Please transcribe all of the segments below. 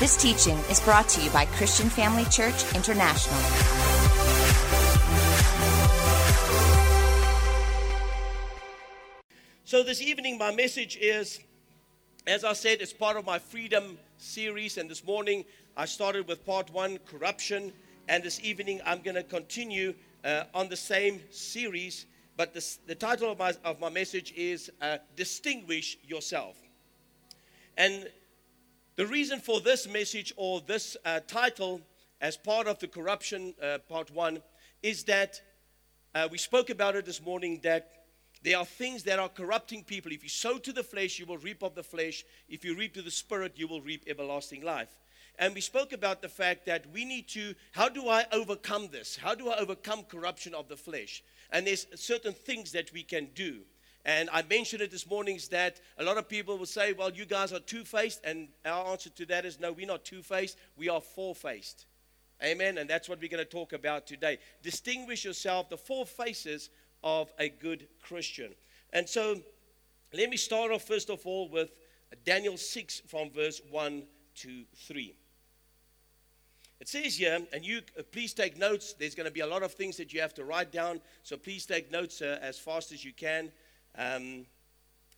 This teaching is brought to you by Christian Family Church International. So, this evening, my message is, as I said, it's part of my freedom series. And this morning, I started with part one corruption. And this evening, I'm going to continue uh, on the same series. But this, the title of my, of my message is uh, Distinguish Yourself. And the reason for this message or this uh, title, as part of the corruption uh, part one, is that uh, we spoke about it this morning that there are things that are corrupting people. If you sow to the flesh, you will reap of the flesh. If you reap to the spirit, you will reap everlasting life. And we spoke about the fact that we need to, how do I overcome this? How do I overcome corruption of the flesh? And there's certain things that we can do. And I mentioned it this morning is that a lot of people will say, well, you guys are two faced. And our answer to that is no, we're not two faced, we are four faced. Amen. And that's what we're going to talk about today. Distinguish yourself, the four faces of a good Christian. And so let me start off first of all with Daniel 6 from verse 1 to 3. It says here, and you uh, please take notes. There's going to be a lot of things that you have to write down, so please take notes uh, as fast as you can. Um,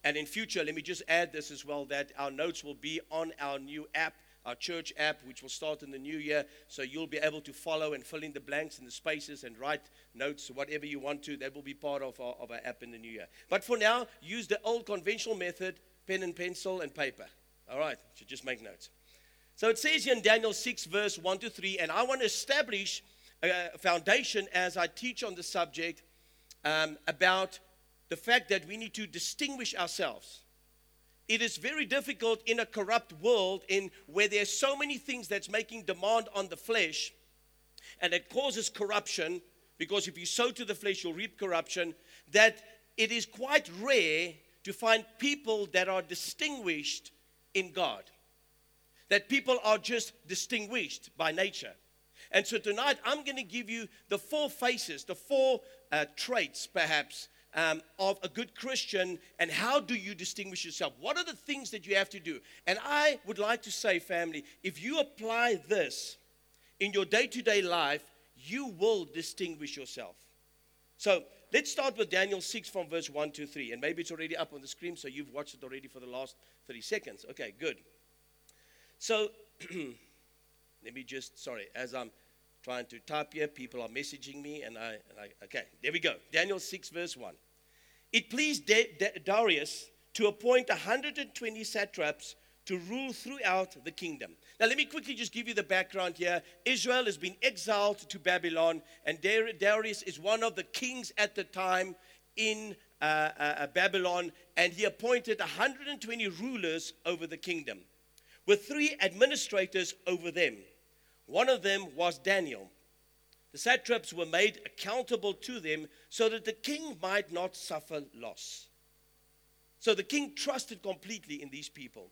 and in future, let me just add this as well that our notes will be on our new app our church app, which will start in the new year. So you'll be able to follow and fill in the blanks and the spaces and write notes, whatever you want to. That will be part of our, of our app in the new year. But for now, use the old conventional method pen and pencil and paper. All right, so just make notes. So it says here in Daniel 6, verse 1 to 3, and I want to establish a foundation as I teach on the subject um, about the fact that we need to distinguish ourselves. It is very difficult in a corrupt world in where there's so many things that's making demand on the flesh and it causes corruption because if you sow to the flesh you'll reap corruption that it is quite rare to find people that are distinguished in God. That people are just distinguished by nature. And so tonight I'm going to give you the four faces the four uh, traits perhaps um, of a good Christian and how do you distinguish yourself? What are the things that you have to do? And I would like to say, family, if you apply this in your day to day life, you will distinguish yourself. So let's start with Daniel 6 from verse 1 to 3. And maybe it's already up on the screen, so you've watched it already for the last 30 seconds. Okay, good. So let me just, sorry, as I'm trying to type here. People are messaging me, and I, and I okay, there we go. Daniel 6, verse 1. It pleased Darius to appoint 120 satraps to rule throughout the kingdom. Now, let me quickly just give you the background here. Israel has been exiled to Babylon, and Darius is one of the kings at the time in uh, uh, uh Babylon, and he appointed 120 rulers over the kingdom, with three administrators over them. One of them was Daniel. The satraps were made accountable to them so that the king might not suffer loss. So the king trusted completely in these people.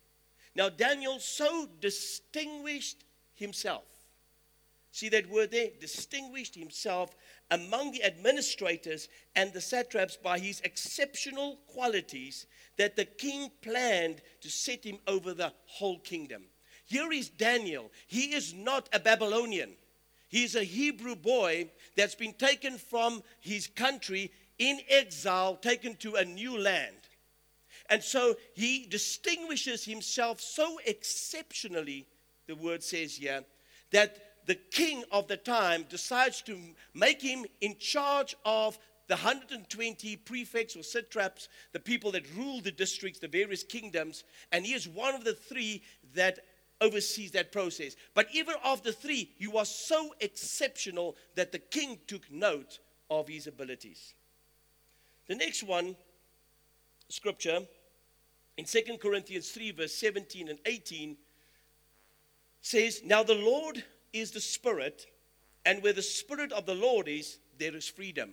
Now, Daniel so distinguished himself. See that word there? Distinguished himself among the administrators and the satraps by his exceptional qualities that the king planned to set him over the whole kingdom. Here is Daniel. He is not a Babylonian. He's a Hebrew boy that's been taken from his country in exile, taken to a new land. And so he distinguishes himself so exceptionally, the word says here, that the king of the time decides to make him in charge of the 120 prefects or satraps, the people that rule the districts, the various kingdoms, and he is one of the three that oversees that process. But even of the three, he was so exceptional that the king took note of his abilities. The next one, scripture, in 2 Corinthians 3, verse 17 and 18, says, Now the Lord is the Spirit, and where the Spirit of the Lord is, there is freedom.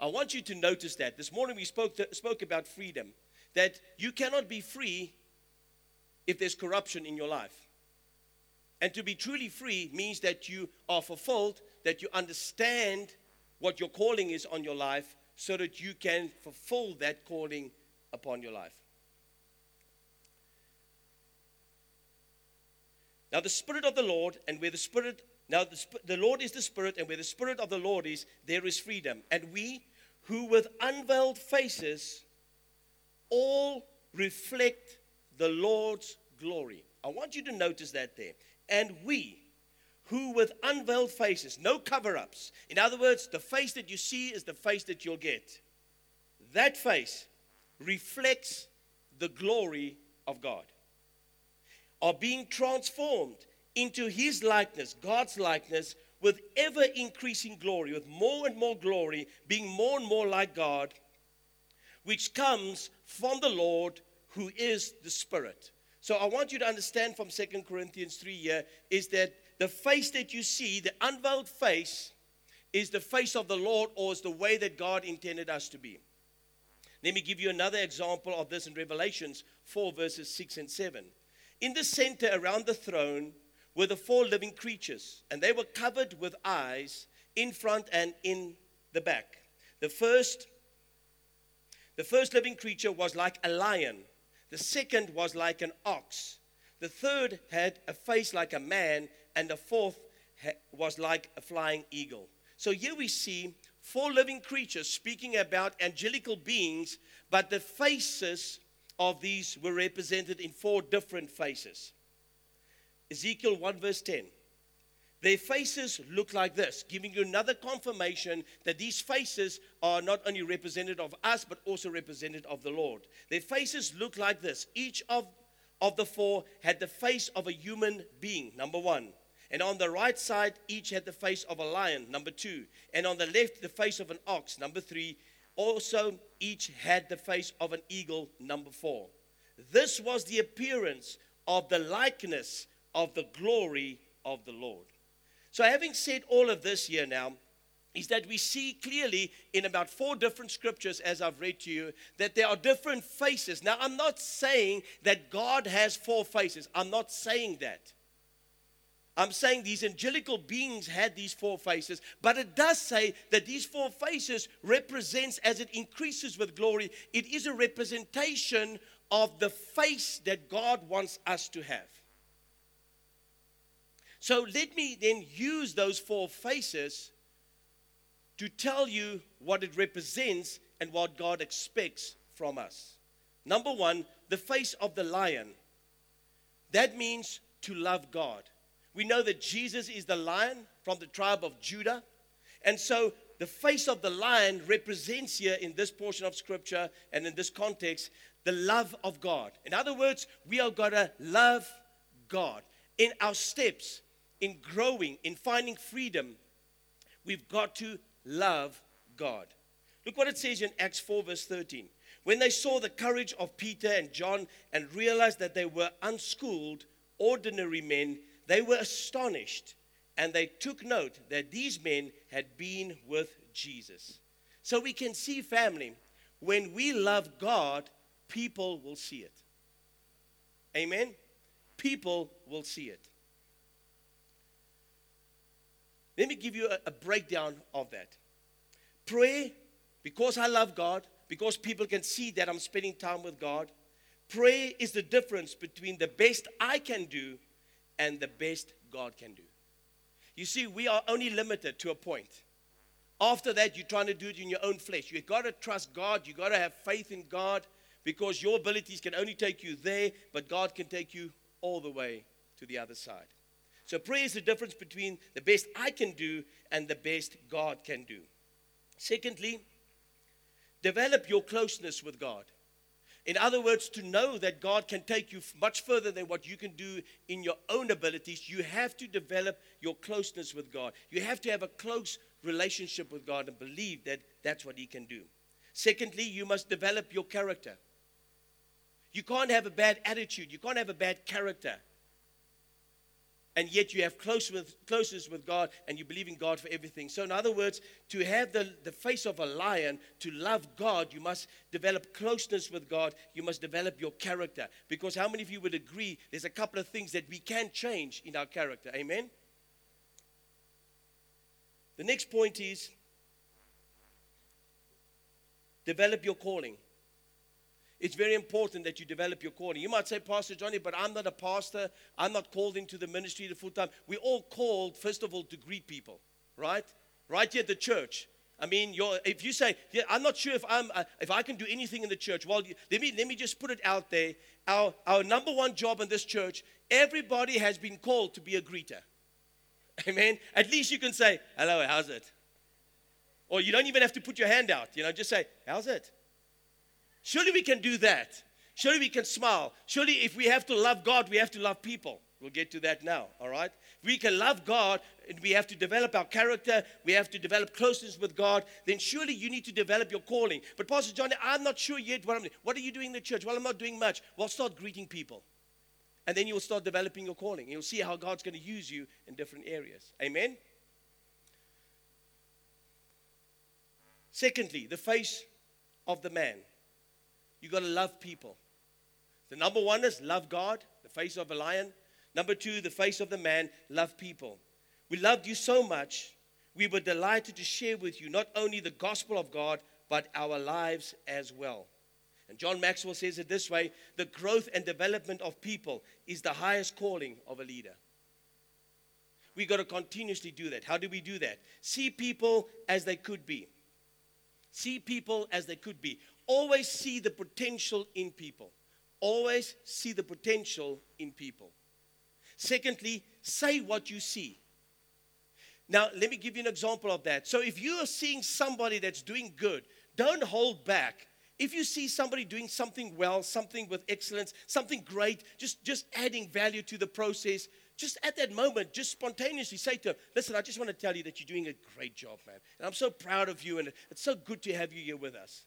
I want you to notice that. This morning we spoke, to, spoke about freedom, that you cannot be free if there's corruption in your life. And to be truly free means that you are fulfilled, that you understand what your calling is on your life, so that you can fulfill that calling upon your life. Now, the Spirit of the Lord, and where the Spirit, now the, the Lord is the Spirit, and where the Spirit of the Lord is, there is freedom. And we, who with unveiled faces, all reflect the Lord's glory. I want you to notice that there. And we, who with unveiled faces, no cover ups, in other words, the face that you see is the face that you'll get. That face reflects the glory of God, are being transformed into His likeness, God's likeness, with ever increasing glory, with more and more glory, being more and more like God, which comes from the Lord who is the Spirit. So I want you to understand from Second Corinthians 3 here is that the face that you see, the unveiled face, is the face of the Lord or is the way that God intended us to be. Let me give you another example of this in Revelations 4, verses 6 and 7. In the center around the throne were the four living creatures, and they were covered with eyes in front and in the back. The first, the first living creature was like a lion, the second was like an ox, the third had a face like a man, and the fourth was like a flying eagle. So here we see four living creatures speaking about angelical beings, but the faces of these were represented in four different faces. Ezekiel 1, verse 10. Their faces look like this, giving you another confirmation that these faces are not only representative of us, but also representative of the Lord. Their faces look like this. Each of, of the four had the face of a human being, number one. And on the right side, each had the face of a lion, number two. And on the left, the face of an ox, number three. Also, each had the face of an eagle, number four. This was the appearance of the likeness of the glory of the Lord. So, having said all of this here now, is that we see clearly in about four different scriptures, as I've read to you, that there are different faces. Now, I'm not saying that God has four faces, I'm not saying that. I'm saying these angelical beings had these four faces, but it does say that these four faces represents as it increases with glory, it is a representation of the face that God wants us to have. So let me then use those four faces to tell you what it represents and what God expects from us. Number 1, the face of the lion. That means to love God. We know that Jesus is the lion from the tribe of Judah. And so the face of the lion represents here in this portion of scripture and in this context the love of God. In other words, we are going to love God. In our steps, in growing, in finding freedom, we've got to love God. Look what it says in Acts 4, verse 13. When they saw the courage of Peter and John and realized that they were unschooled, ordinary men, they were astonished and they took note that these men had been with Jesus. So we can see, family, when we love God, people will see it. Amen? People will see it. Let me give you a, a breakdown of that. Pray because I love God, because people can see that I'm spending time with God. Prayer is the difference between the best I can do and the best God can do. You see, we are only limited to a point. After that, you're trying to do it in your own flesh. You've got to trust God. You've got to have faith in God because your abilities can only take you there, but God can take you all the way to the other side. So, prayer is the difference between the best I can do and the best God can do. Secondly, develop your closeness with God. In other words, to know that God can take you much further than what you can do in your own abilities, you have to develop your closeness with God. You have to have a close relationship with God and believe that that's what He can do. Secondly, you must develop your character. You can't have a bad attitude, you can't have a bad character and yet you have close with, closeness with God and you believe in God for everything. So, in other words, to have the, the face of a lion, to love God, you must develop closeness with God. You must develop your character. Because how many of you would agree there's a couple of things that we can change in our character? Amen? The next point is develop your calling. It's very important that you develop your calling. You might say, Pastor Johnny, but I'm not a pastor. I'm not called into the ministry the full time. We're all called, first of all, to greet people, right? Right here at the church. I mean, if you say, yeah, I'm not sure if, I'm, uh, if I can do anything in the church, well, let me, let me just put it out there. Our, our number one job in this church, everybody has been called to be a greeter. Amen. At least you can say, hello, how's it? Or you don't even have to put your hand out. You know, just say, how's it? Surely we can do that. Surely we can smile. Surely if we have to love God, we have to love people. We'll get to that now, all right? we can love God and we have to develop our character, we have to develop closeness with God, then surely you need to develop your calling. But Pastor John, I'm not sure yet what I'm doing. What are you doing in the church? Well, I'm not doing much. Well, start greeting people. And then you'll start developing your calling. You'll see how God's going to use you in different areas. Amen? Secondly, the face of the man. You got to love people. The number one is love God, the face of a lion. Number two, the face of the man, love people. We loved you so much, we were delighted to share with you not only the gospel of God, but our lives as well. And John Maxwell says it this way the growth and development of people is the highest calling of a leader. We got to continuously do that. How do we do that? See people as they could be. See people as they could be. Always see the potential in people. Always see the potential in people. Secondly, say what you see. Now, let me give you an example of that. So, if you are seeing somebody that's doing good, don't hold back. If you see somebody doing something well, something with excellence, something great, just, just adding value to the process, just at that moment, just spontaneously say to them, Listen, I just want to tell you that you're doing a great job, man. And I'm so proud of you, and it's so good to have you here with us.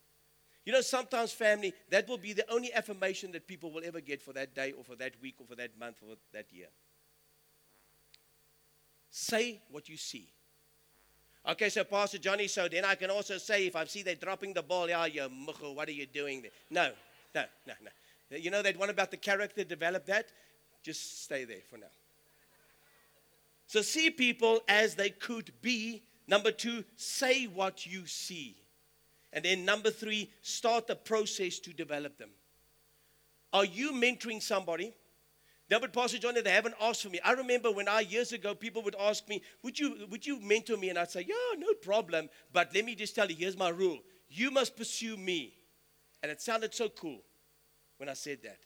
You know, sometimes, family, that will be the only affirmation that people will ever get for that day, or for that week, or for that month, or that year. Say what you see. Okay, so Pastor Johnny, so then I can also say if I see they're dropping the ball, yeah, you mucho, what are you doing there? No, no, no, no. You know that one about the character, develop that? Just stay there for now. So see people as they could be. Number two, say what you see. And then number three, start the process to develop them. Are you mentoring somebody? But Pastor John, they haven't asked for me. I remember when I years ago, people would ask me, "Would you would you mentor me?" And I'd say, "Yeah, no problem." But let me just tell you, here's my rule: you must pursue me. And it sounded so cool when I said that.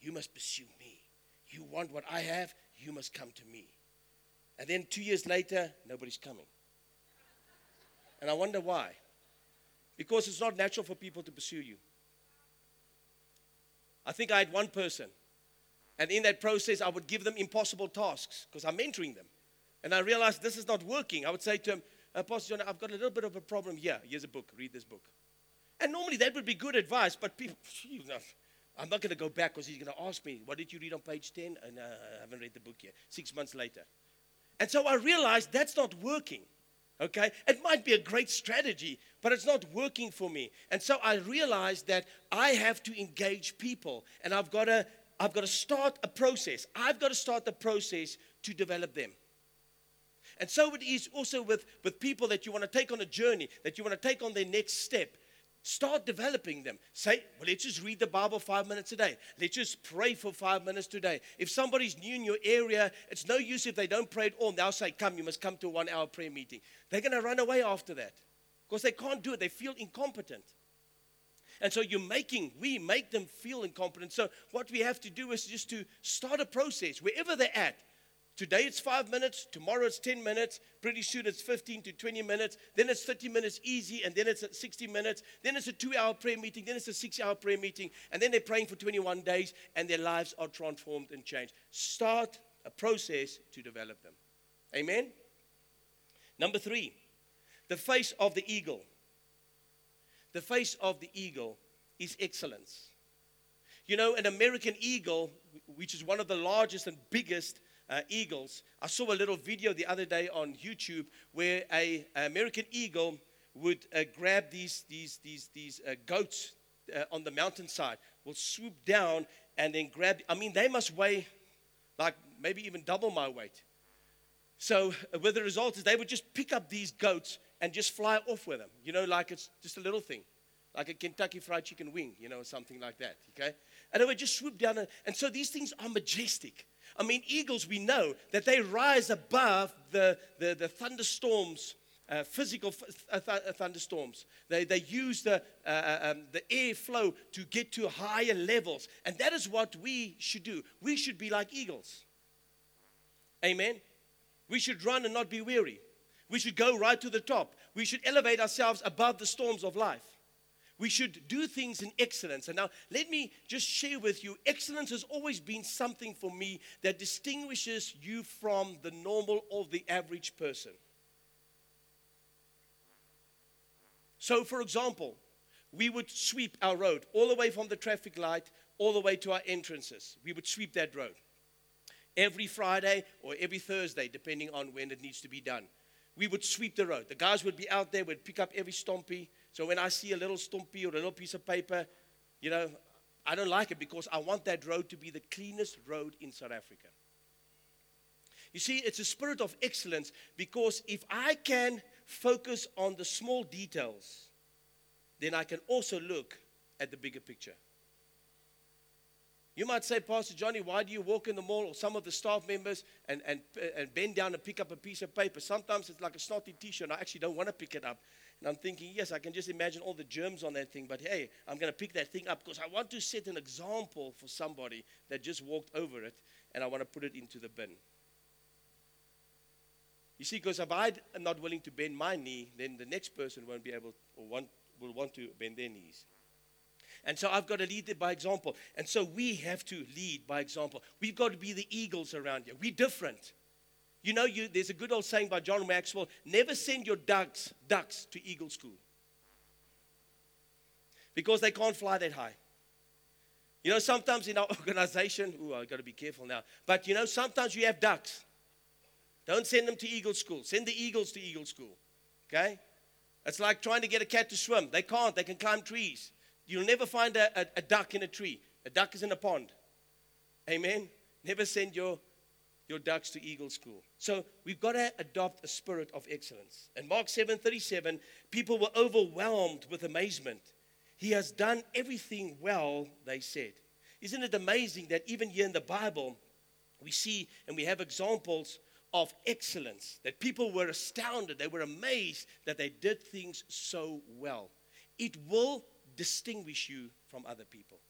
You must pursue me. You want what I have, you must come to me. And then two years later, nobody's coming. And I wonder why. Because it's not natural for people to pursue you. I think I had one person, and in that process, I would give them impossible tasks because I'm mentoring them. And I realized this is not working. I would say to him, uh, Pastor John, I've got a little bit of a problem here. Here's a book. Read this book. And normally that would be good advice, but people, I'm not going to go back because he's going to ask me, What did you read on page 10? And uh, I haven't read the book yet. Six months later. And so I realized that's not working. Okay? It might be a great strategy, but it's not working for me. And so I realized that I have to engage people and I've got to I've got to start a process. I've got to start the process to develop them. And so it is also with, with people that you want to take on a journey, that you want to take on their next step. Start developing them. Say, well, let's just read the Bible five minutes a day. Let's just pray for five minutes today. If somebody's new in your area, it's no use if they don't pray at all. Now say, come, you must come to a one hour prayer meeting. They're going to run away after that because they can't do it. They feel incompetent. And so you're making, we make them feel incompetent. So what we have to do is just to start a process wherever they're at. Today it's five minutes, tomorrow it's 10 minutes, pretty soon it's 15 to 20 minutes, then it's 30 minutes easy, and then it's 60 minutes, then it's a two hour prayer meeting, then it's a six hour prayer meeting, and then they're praying for 21 days, and their lives are transformed and changed. Start a process to develop them. Amen? Number three, the face of the eagle. The face of the eagle is excellence. You know, an American eagle, which is one of the largest and biggest uh, eagles. I saw a little video the other day on YouTube where a, a American eagle would uh, grab these these these these uh, goats uh, on the mountainside, will swoop down and then grab. I mean, they must weigh like maybe even double my weight. So, uh, with the result is they would just pick up these goats and just fly off with them. You know, like it's just a little thing. like a Kentucky Fried Chicken wing, you know, something like that, okay? And they would just swoop down. And, and so these things are majestic. I mean, eagles, we know that they rise above the, the, the thunderstorms, uh, physical uh, th- uh, thunderstorms. They, they use the, uh, uh, um, the to get to higher levels. And that is what we should do. We should be like eagles. Amen. We should run and not be weary. We should go right to the top. We should elevate ourselves above the storms of life. We should do things in excellence. And now, let me just share with you excellence has always been something for me that distinguishes you from the normal or the average person. So, for example, we would sweep our road all the way from the traffic light all the way to our entrances. We would sweep that road every Friday or every Thursday, depending on when it needs to be done. We would sweep the road. The guys would be out there, would pick up every stompy. So when I see a little stumpy or a little piece of paper, you know, I don't like it because I want that road to be the cleanest road in South Africa. You see, it's a spirit of excellence because if I can focus on the small details, then I can also look at the bigger picture. You might say, Pastor Johnny, why do you walk in the mall or some of the staff members and, and, and bend down and pick up a piece of paper? Sometimes it's like a snotty t shirt. and I actually don't want to pick it up. And I'm thinking, yes, I can just imagine all the germs on that thing, but hey, I'm going to pick that thing up because I want to set an example for somebody that just walked over it and I want to put it into the bin. You see, because if I'm not willing to bend my knee, then the next person won't be able or want, will want to bend their knees. And so I've got to lead by example. And so we have to lead by example. We've got to be the eagles around here. We're different. You know, you, there's a good old saying by John Maxwell never send your ducks, ducks to eagle school because they can't fly that high. You know, sometimes in our organization, ooh, I've got to be careful now, but you know, sometimes you have ducks. Don't send them to eagle school. Send the eagles to eagle school. Okay? It's like trying to get a cat to swim. They can't, they can climb trees. You'll never find a, a, a duck in a tree. A duck is in a pond. Amen. Never send your your ducks to eagle school. So we've got to adopt a spirit of excellence. And Mark 7:37, people were overwhelmed with amazement. He has done everything well, they said. Isn't it amazing that even here in the Bible, we see and we have examples of excellence, that people were astounded, they were amazed that they did things so well. It will distinguish you from other people.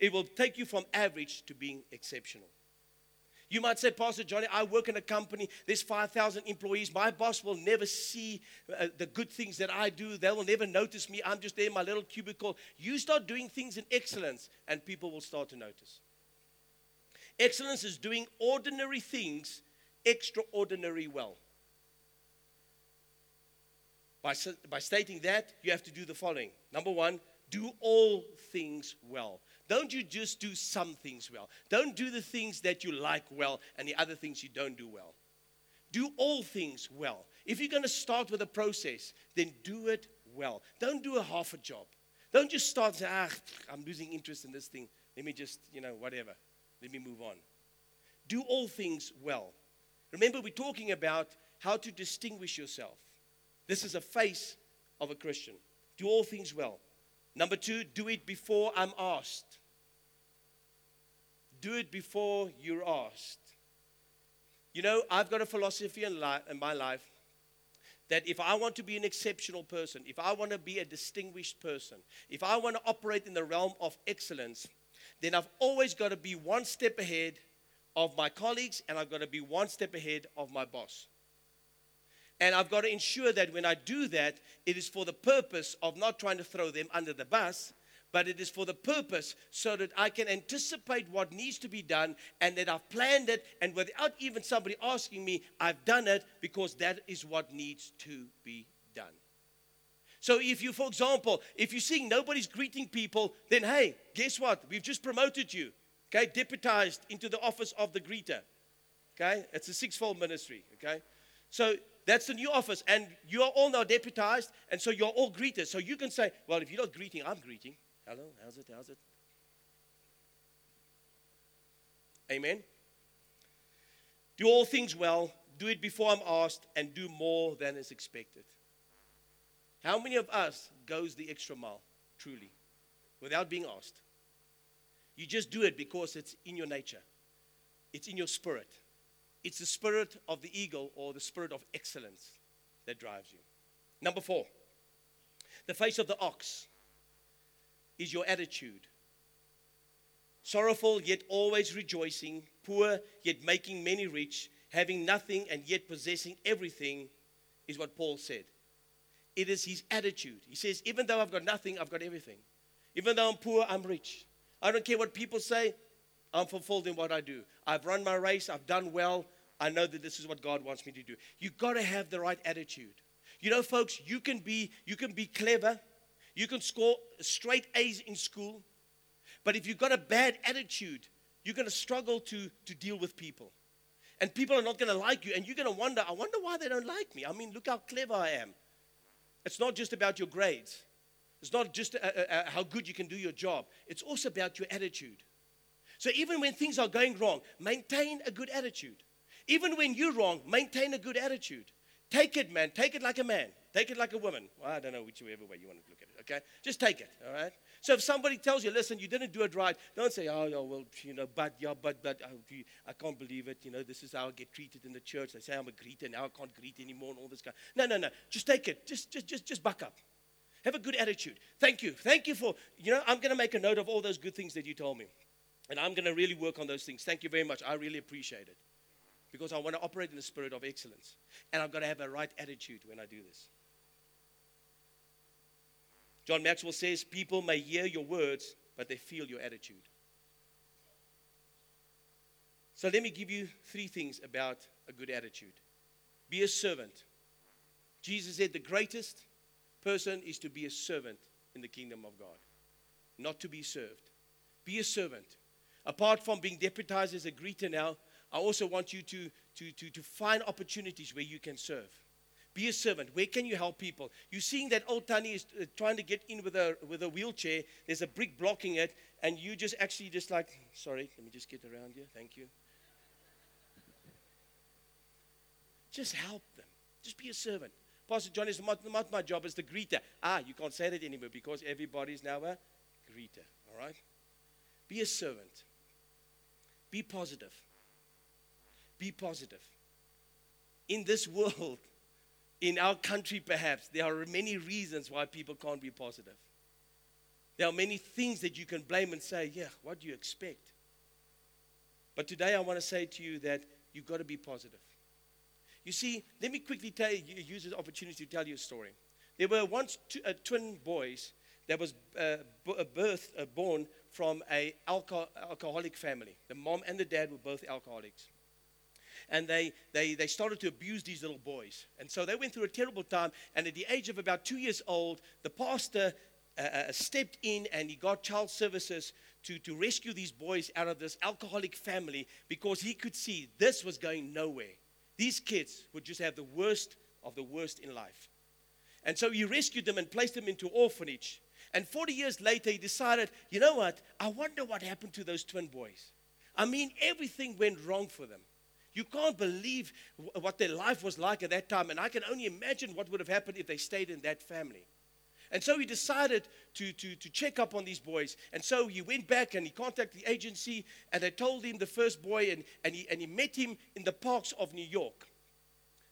It will take you from average to being exceptional. You might say, Pastor Johnny, I work in a company, there's 5,000 employees. My boss will never see uh, the good things that I do. They will never notice me. I'm just there in my little cubicle. You start doing things in excellence, and people will start to notice. Excellence is doing ordinary things extraordinary well. By, by stating that, you have to do the following. Number one, do all things well. Don't you just do some things well. Don't do the things that you like well and the other things you don't do well. Do all things well. If you're going to start with a process, then do it well. Don't do a half a job. Don't just start saying, ah, I'm losing interest in this thing. Let me just, you know, whatever. Let me move on. Do all things well. Remember, we're talking about how to distinguish yourself. This is a face of a Christian. Do all things well. Number two, do it before I'm asked. Do it before you're asked. You know, I've got a philosophy in, li- in my life that if I want to be an exceptional person, if I want to be a distinguished person, if I want to operate in the realm of excellence, then I've always got to be one step ahead of my colleagues and I've got to be one step ahead of my boss. And I've got to ensure that when I do that, it is for the purpose of not trying to throw them under the bus, but it is for the purpose so that I can anticipate what needs to be done and that I've planned it. And without even somebody asking me, I've done it because that is what needs to be done. So if you, for example, if you're seeing nobody's greeting people, then hey, guess what? We've just promoted you, okay, deputized into the office of the greeter. Okay, it's a six-fold ministry. Okay, so that's the new office, and you are all now deputized, and so you're all greeted. So you can say, well, if you're not greeting, I'm greeting. Hello, how's it? How's it? Amen. Do all things well, do it before I'm asked, and do more than is expected. How many of us goes the extra mile? truly, without being asked. You just do it because it's in your nature, it's in your spirit. It's the spirit of the eagle or the spirit of excellence that drives you. Number four, the face of the ox is your attitude. Sorrowful, yet always rejoicing, poor, yet making many rich, having nothing and yet possessing everything, is what Paul said. It is his attitude. He says, Even though I've got nothing, I've got everything. Even though I'm poor, I'm rich. I don't care what people say, I'm fulfilled in what I do. I've run my race, I've done well. I know that this is what God wants me to do. You've got to have the right attitude. You know, folks, you can be you can be clever, you can score straight A's in school, but if you've got a bad attitude, you're going to struggle to, to deal with people. And people are not going to like you, and you're going to wonder, I wonder why they don't like me. I mean, look how clever I am. It's not just about your grades, it's not just uh, uh, uh how good you can do your job, it's also about your attitude. So even when things are going wrong, maintain a good attitude. Even when you're wrong, maintain a good attitude. Take it, man. Take it like a man. Take it like a woman. Well, I don't know whichever way you want to look at it, okay? Just take it, all right? So if somebody tells you, listen, you didn't do it right, don't say, oh, yeah, well, you know, but, yeah, but, but, oh, I can't believe it. You know, this is how I get treated in the church. They say I'm a greeter. Now I can't greet anymore and all this kind. No, no, no. Just take it. Just, just, just, just buck up. Have a good attitude. Thank you. Thank you for, you know, I'm going to make a note of all those good things that you told me. And I'm going to really work on those things. Thank you very much. I really appreciate it. Because I want to operate in the spirit of excellence. And I've got to have a right attitude when I do this. John Maxwell says, People may hear your words, but they feel your attitude. So let me give you three things about a good attitude be a servant. Jesus said, The greatest person is to be a servant in the kingdom of God, not to be served. Be a servant. Apart from being deputized as a greeter now, I also want you to, to, to, to find opportunities where you can serve. Be a servant. Where can you help people? You're seeing that old Tani is uh, trying to get in with a, with a wheelchair. There's a brick blocking it, and you just actually just like, sorry, let me just get around here. Thank you. Just help them. Just be a servant. Pastor John is not, not my job as the greeter. Ah, you can't say that anymore because everybody's now a greeter. All right? Be a servant. Be positive. Be positive. In this world, in our country perhaps, there are many reasons why people can't be positive. There are many things that you can blame and say, yeah, what do you expect? But today I want to say to you that you've got to be positive. You see, let me quickly tell you, use this opportunity to tell you a story. There were once two, uh, twin boys that was uh, b- birth, uh, born from a alco- alcoholic family. The mom and the dad were both alcoholics and they, they, they started to abuse these little boys. And so they went through a terrible time. And at the age of about two years old, the pastor uh, uh, stepped in and he got child services to, to rescue these boys out of this alcoholic family because he could see this was going nowhere. These kids would just have the worst of the worst in life. And so he rescued them and placed them into orphanage. And 40 years later, he decided, you know what? I wonder what happened to those twin boys. I mean, everything went wrong for them. You can't believe what their life was like at that time. And I can only imagine what would have happened if they stayed in that family. And so he decided to, to, to check up on these boys. And so he went back and he contacted the agency and they told him the first boy, and, and, he, and he met him in the parks of New York,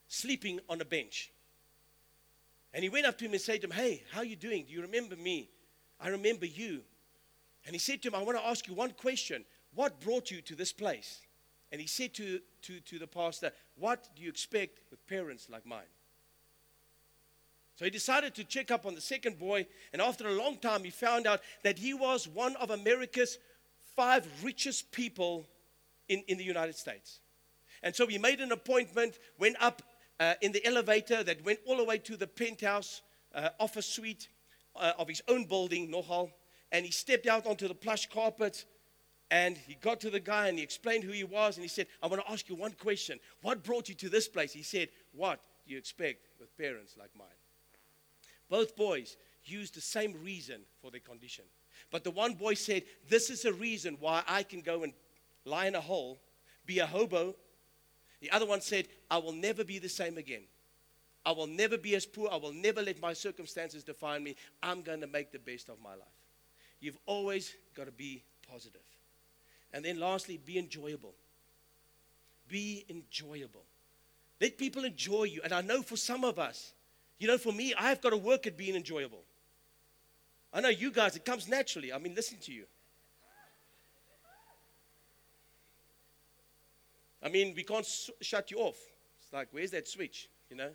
sleeping on a bench. And he went up to him and said to him, Hey, how are you doing? Do you remember me? I remember you. And he said to him, I want to ask you one question. What brought you to this place? And he said to, to, to the pastor, What do you expect with parents like mine? So he decided to check up on the second boy, and after a long time, he found out that he was one of America's five richest people in, in the United States. And so he made an appointment, went up uh, in the elevator that went all the way to the penthouse uh, office suite uh, of his own building, Nohal, and he stepped out onto the plush carpet and he got to the guy and he explained who he was. And he said, I want to ask you one question. What brought you to this place? He said, What do you expect with parents like mine? Both boys used the same reason for their condition. But the one boy said, This is a reason why I can go and lie in a hole, be a hobo. The other one said, I will never be the same again. I will never be as poor. I will never let my circumstances define me. I'm going to make the best of my life. You've always got to be positive. And then lastly, be enjoyable. Be enjoyable. Let people enjoy you. And I know for some of us, you know, for me, I've got to work at being enjoyable. I know you guys, it comes naturally. I mean, listen to you. I mean, we can't s- shut you off. It's like, where's that switch? You know?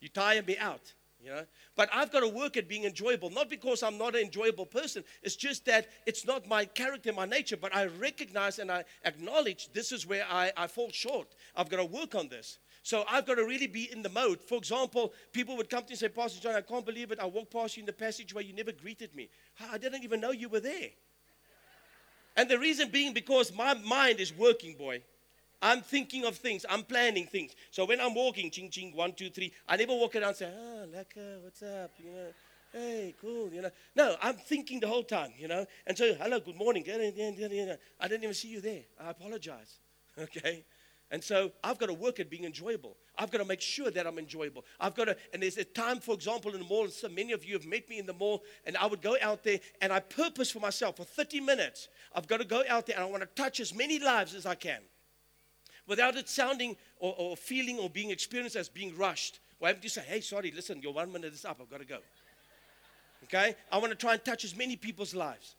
You tire me out, you know? But I've got to work at being enjoyable, not because I'm not an enjoyable person. It's just that it's not my character, my nature, but I recognize and I acknowledge this is where I, I fall short. I've got to work on this. So I've got to really be in the mode. For example, people would come to me and say, Pastor John, I can't believe it. I walked past you in the passage where you never greeted me. I didn't even know you were there. And the reason being because my mind is working, boy. I'm thinking of things. I'm planning things. So when I'm walking, ching ching, one, two, three, I never walk around and say, ah, lekker, what's up? You know, hey, cool, you know. No, I'm thinking the whole time, you know. And so, hello, good morning. I didn't even see you there. I apologize. Okay? And so I've got to work at being enjoyable. I've got to make sure that I'm enjoyable. I've got to, and there's a time, for example, in the mall, and so many of you have met me in the mall, and I would go out there and I purpose for myself for 30 minutes. I've got to go out there and I want to touch as many lives as I can without it sounding or, or feeling or being experienced as being rushed. Or having to say, hey, sorry, listen, your one minute is up, I've got to go. Okay? I want to try and touch as many people's lives.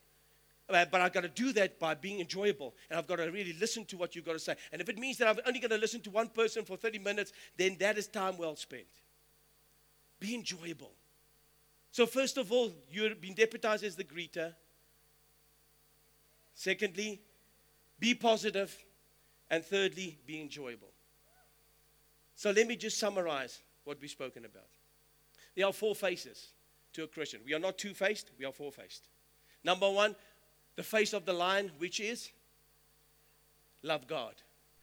Uh, but I've got to do that by being enjoyable. And I've got to really listen to what you've got to say. And if it means that I'm only going to listen to one person for 30 minutes, then that is time well spent. Be enjoyable. So, first of all, you've been deputized as the greeter. Secondly, be positive. And thirdly, be enjoyable. So, let me just summarize what we've spoken about. There are four faces to a Christian. We are not two faced, we are four faced. Number one, the face of the lion, which is love God.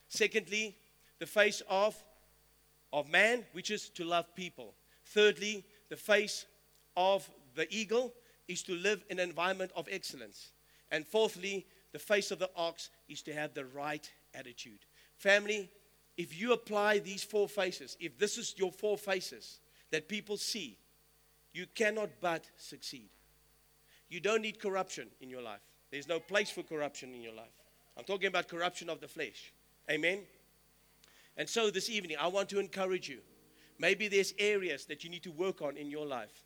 Secondly, the face of, of man, which is to love people. Thirdly, the face of the eagle is to live in an environment of excellence. And fourthly, the face of the ox is to have the right attitude. Family, if you apply these four faces, if this is your four faces that people see, you cannot but succeed. You don't need corruption in your life. There's no place for corruption in your life. I'm talking about corruption of the flesh. Amen. And so this evening, I want to encourage you. Maybe there's areas that you need to work on in your life.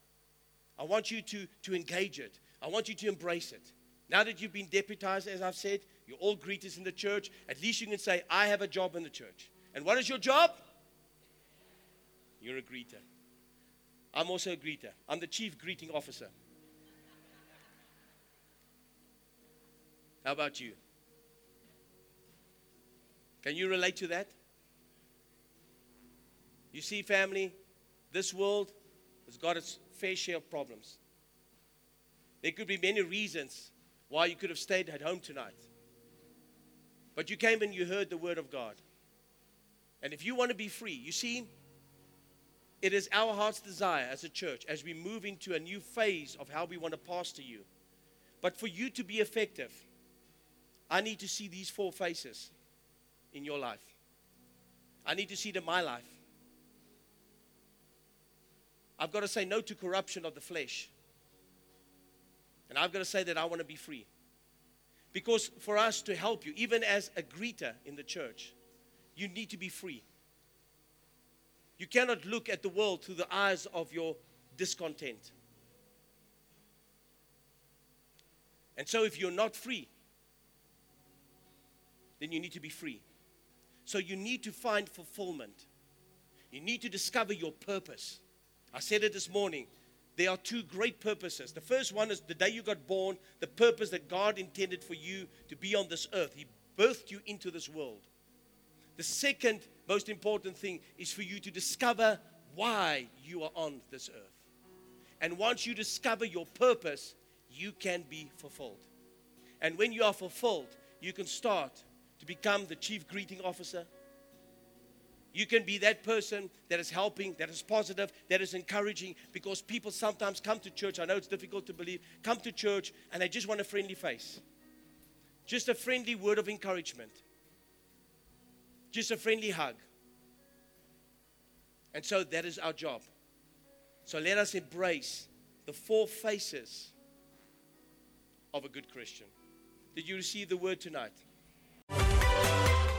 I want you to, to engage it. I want you to embrace it. Now that you've been deputized, as I've said, you're all greeters in the church. At least you can say, I have a job in the church. And what is your job? You're a greeter. I'm also a greeter. I'm the chief greeting officer. How about you? Can you relate to that? You see, family, this world has got its fair share of problems. There could be many reasons why you could have stayed at home tonight. But you came and you heard the word of God. And if you want to be free, you see, it is our heart's desire as a church, as we move into a new phase of how we want to pastor you. But for you to be effective, I need to see these four faces in your life. I need to see it in my life. I've got to say no to corruption of the flesh. And I've got to say that I want to be free. Because for us to help you, even as a greeter in the church, you need to be free. You cannot look at the world through the eyes of your discontent. And so, if you're not free, then you need to be free. So, you need to find fulfillment. You need to discover your purpose. I said it this morning. There are two great purposes. The first one is the day you got born, the purpose that God intended for you to be on this earth. He birthed you into this world. The second most important thing is for you to discover why you are on this earth. And once you discover your purpose, you can be fulfilled. And when you are fulfilled, you can start to become the chief greeting officer. You can be that person that is helping, that is positive, that is encouraging, because people sometimes come to church. I know it's difficult to believe, come to church and they just want a friendly face, just a friendly word of encouragement, just a friendly hug. And so that is our job. So let us embrace the four faces of a good Christian. Did you receive the word tonight?